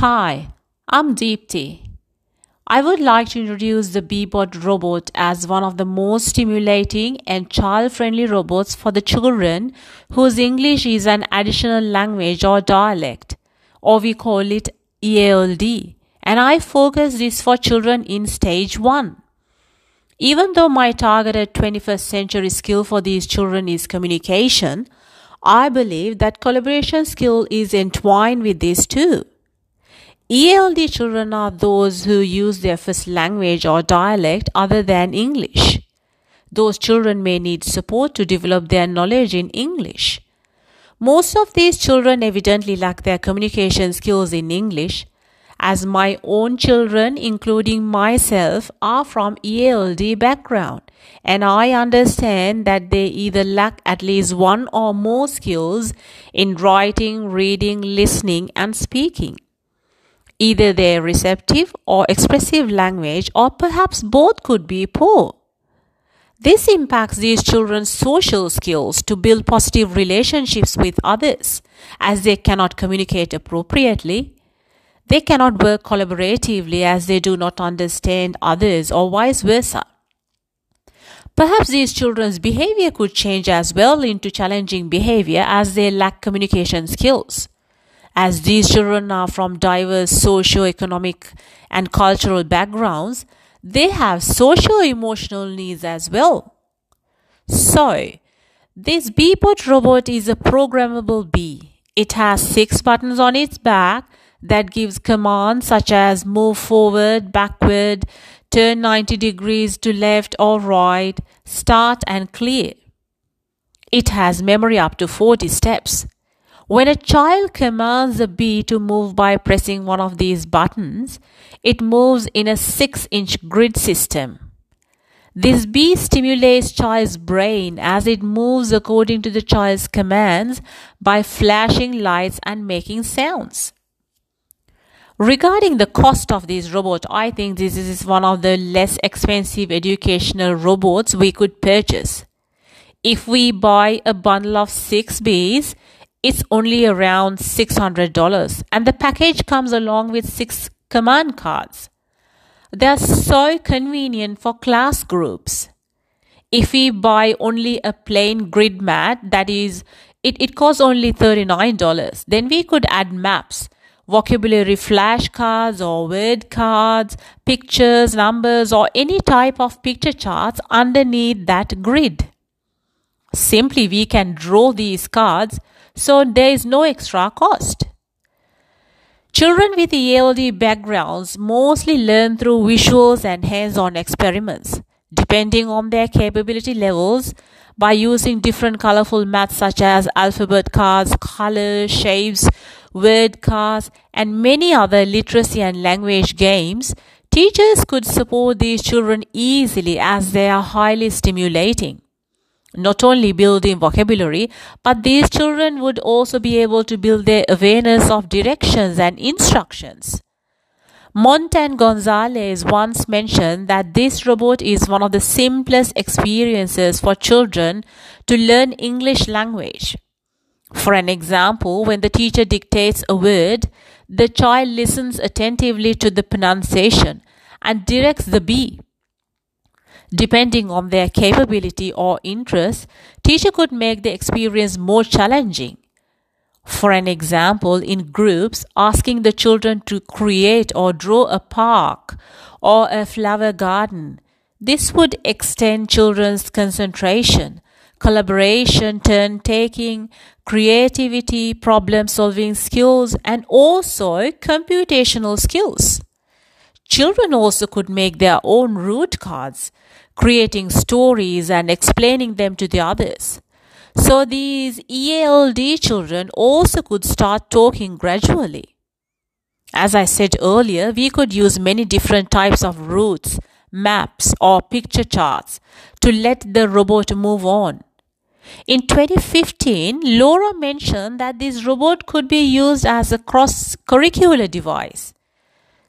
Hi, I'm Deepti. I would like to introduce the Beebot robot as one of the most stimulating and child-friendly robots for the children whose English is an additional language or dialect, or we call it EALD, and I focus this for children in stage 1. Even though my targeted 21st century skill for these children is communication, I believe that collaboration skill is entwined with this too. ELD children are those who use their first language or dialect other than English. Those children may need support to develop their knowledge in English. Most of these children evidently lack their communication skills in English, as my own children, including myself, are from ELD background, and I understand that they either lack at least one or more skills in writing, reading, listening, and speaking. Either their receptive or expressive language, or perhaps both, could be poor. This impacts these children's social skills to build positive relationships with others, as they cannot communicate appropriately. They cannot work collaboratively as they do not understand others, or vice versa. Perhaps these children's behavior could change as well into challenging behavior as they lack communication skills as these children are from diverse socio-economic and cultural backgrounds, they have socio-emotional needs as well. So, this Beebot robot is a programmable bee. It has six buttons on its back that gives commands such as move forward, backward, turn 90 degrees to left or right, start and clear. It has memory up to 40 steps. When a child commands the bee to move by pressing one of these buttons, it moves in a 6 inch grid system. This bee stimulates child's brain as it moves according to the child's commands by flashing lights and making sounds. Regarding the cost of this robot, I think this is one of the less expensive educational robots we could purchase. If we buy a bundle of six bees, it's only around $600 and the package comes along with six command cards. They're so convenient for class groups. If we buy only a plain grid mat, that is, it, it costs only $39, then we could add maps, vocabulary flashcards or word cards, pictures, numbers, or any type of picture charts underneath that grid. Simply, we can draw these cards so there is no extra cost. Children with ELD backgrounds mostly learn through visuals and hands-on experiments, depending on their capability levels by using different colorful maths such as alphabet cards, colors, shapes, word cards, and many other literacy and language games, teachers could support these children easily as they are highly stimulating not only building vocabulary, but these children would also be able to build their awareness of directions and instructions. Montan Gonzalez once mentioned that this robot is one of the simplest experiences for children to learn English language. For an example, when the teacher dictates a word, the child listens attentively to the pronunciation and directs the bee Depending on their capability or interest, teacher could make the experience more challenging. For an example, in groups, asking the children to create or draw a park or a flower garden. This would extend children's concentration, collaboration, turn taking, creativity, problem solving skills, and also computational skills. Children also could make their own route cards, creating stories and explaining them to the others. So these ELD children also could start talking gradually. As I said earlier, we could use many different types of routes, maps, or picture charts to let the robot move on. In 2015, Laura mentioned that this robot could be used as a cross curricular device.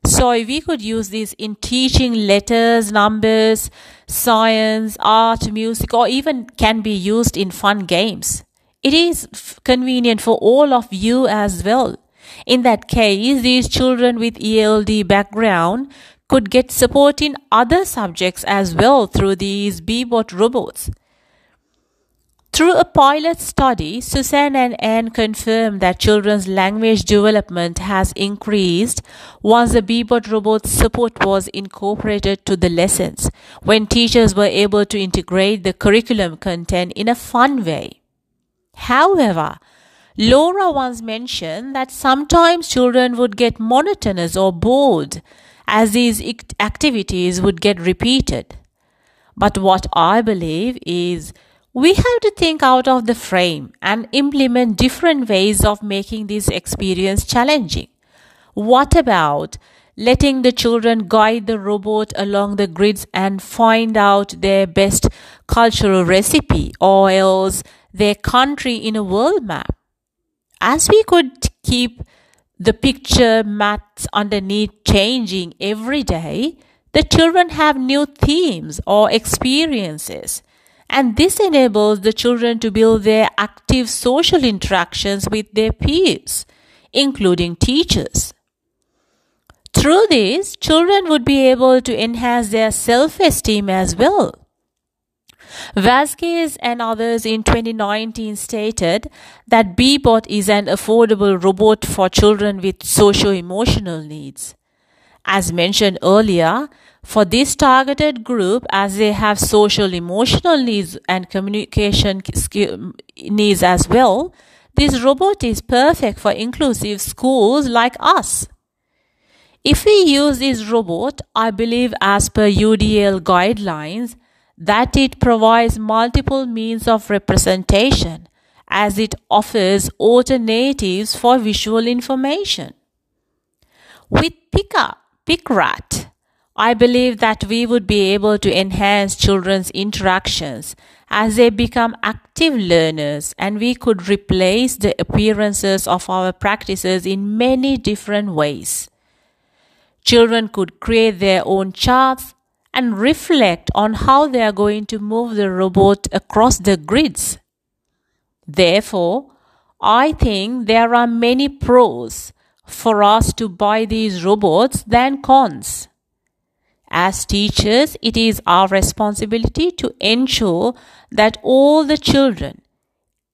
So we could use this in teaching letters, numbers, science, art, music, or even can be used in fun games. It is convenient for all of you as well. In that case, these children with ELD background could get support in other subjects as well through these Beebot robots. Through a pilot study, Suzanne and Anne confirmed that children's language development has increased once the Beebot robot support was incorporated to the lessons, when teachers were able to integrate the curriculum content in a fun way. However, Laura once mentioned that sometimes children would get monotonous or bored as these activities would get repeated. But what I believe is we have to think out of the frame and implement different ways of making this experience challenging. What about letting the children guide the robot along the grids and find out their best cultural recipe or else their country in a world map? As we could keep the picture mats underneath changing every day, the children have new themes or experiences and this enables the children to build their active social interactions with their peers, including teachers. Through this, children would be able to enhance their self esteem as well. Vasquez and others in 2019 stated that Beebot is an affordable robot for children with socio emotional needs. As mentioned earlier, for this targeted group, as they have social emotional needs and communication needs as well, this robot is perfect for inclusive schools like us. If we use this robot, I believe as per UDL guidelines, that it provides multiple means of representation as it offers alternatives for visual information. With Pika, PICRAT, I believe that we would be able to enhance children's interactions as they become active learners and we could replace the appearances of our practices in many different ways. Children could create their own charts and reflect on how they are going to move the robot across the grids. Therefore, I think there are many pros for us to buy these robots than cons. As teachers, it is our responsibility to ensure that all the children,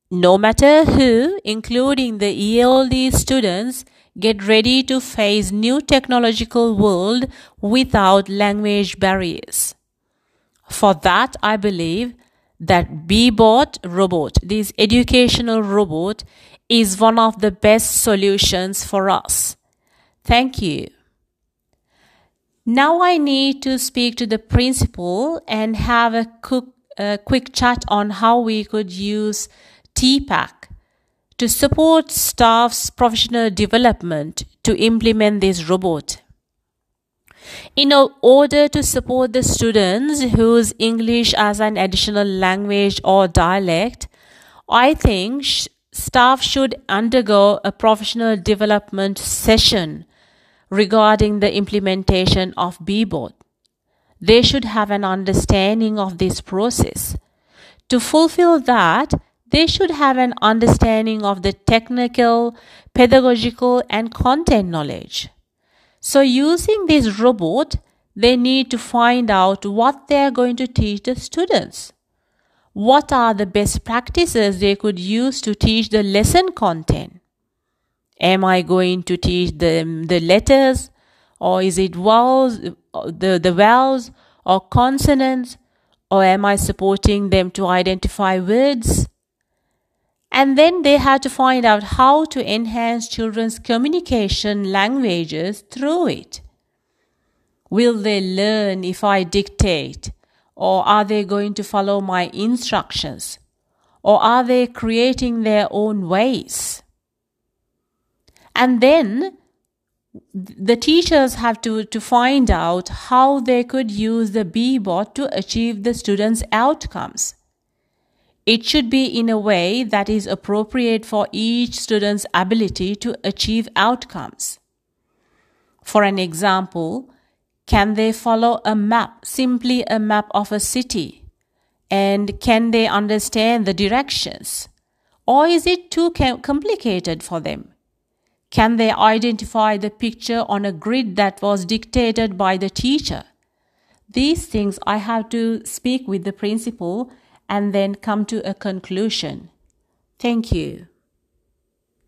no matter who, including the ELD students, get ready to face new technological world without language barriers. For that, I believe that Beebot robot, this educational robot, is one of the best solutions for us. Thank you. Now I need to speak to the principal and have a quick, a quick chat on how we could use TPACK to support staff's professional development to implement this robot. In order to support the students whose English as an additional language or dialect, I think staff should undergo a professional development session regarding the implementation of Beebot. They should have an understanding of this process. To fulfill that, they should have an understanding of the technical, pedagogical, and content knowledge. So, using this robot, they need to find out what they are going to teach the students. What are the best practices they could use to teach the lesson content? Am I going to teach them the letters or is it vowels, the, the vowels or consonants or am I supporting them to identify words? And then they had to find out how to enhance children's communication languages through it. Will they learn if I dictate? Or are they going to follow my instructions? Or are they creating their own ways? And then the teachers have to, to find out how they could use the Beebot to achieve the students' outcomes. It should be in a way that is appropriate for each student's ability to achieve outcomes. For an example, can they follow a map, simply a map of a city? And can they understand the directions? Or is it too complicated for them? Can they identify the picture on a grid that was dictated by the teacher? These things I have to speak with the principal and then come to a conclusion. Thank you.